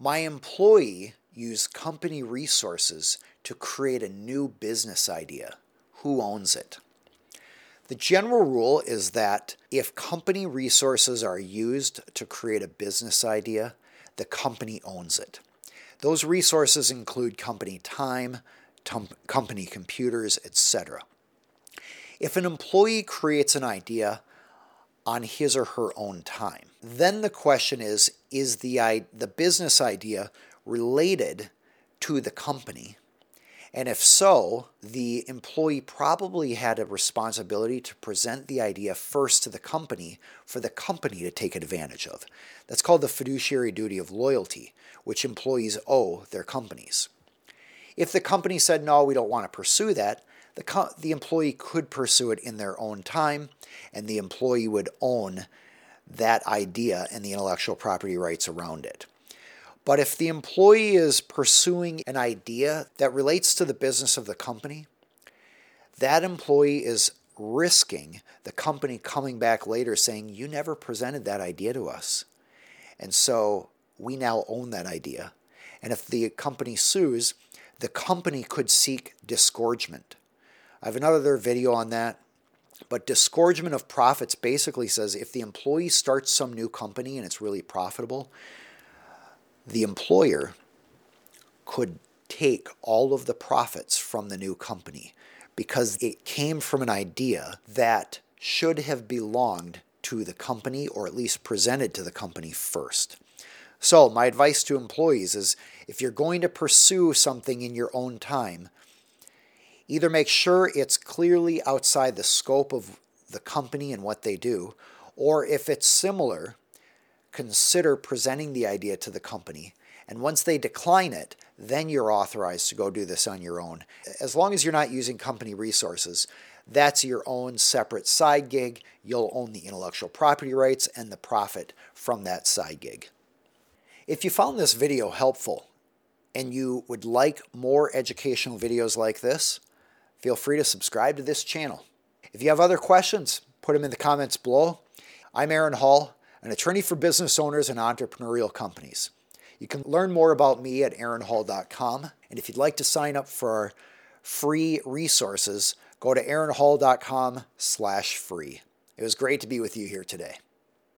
My employee used company resources to create a new business idea. Who owns it? The general rule is that if company resources are used to create a business idea, the company owns it. Those resources include company time, tum- company computers, etc. If an employee creates an idea on his or her own time, then the question is is the, the business idea related to the company and if so, the employee probably had a responsibility to present the idea first to the company for the company to take advantage of. That's called the fiduciary duty of loyalty, which employees owe their companies. If the company said, no, we don't want to pursue that, the, co- the employee could pursue it in their own time, and the employee would own that idea and the intellectual property rights around it. But if the employee is pursuing an idea that relates to the business of the company, that employee is risking the company coming back later saying, You never presented that idea to us. And so we now own that idea. And if the company sues, the company could seek disgorgement. I have another video on that. But disgorgement of profits basically says if the employee starts some new company and it's really profitable, the employer could take all of the profits from the new company because it came from an idea that should have belonged to the company or at least presented to the company first. So, my advice to employees is if you're going to pursue something in your own time, either make sure it's clearly outside the scope of the company and what they do, or if it's similar, consider presenting the idea to the company. And once they decline it, then you're authorized to go do this on your own. As long as you're not using company resources, that's your own separate side gig. You'll own the intellectual property rights and the profit from that side gig. If you found this video helpful and you would like more educational videos like this, feel free to subscribe to this channel. If you have other questions, put them in the comments below. I'm Aaron Hall an attorney for business owners and entrepreneurial companies. You can learn more about me at aaronhall.com. And if you'd like to sign up for our free resources, go to aaronhall.com slash free. It was great to be with you here today.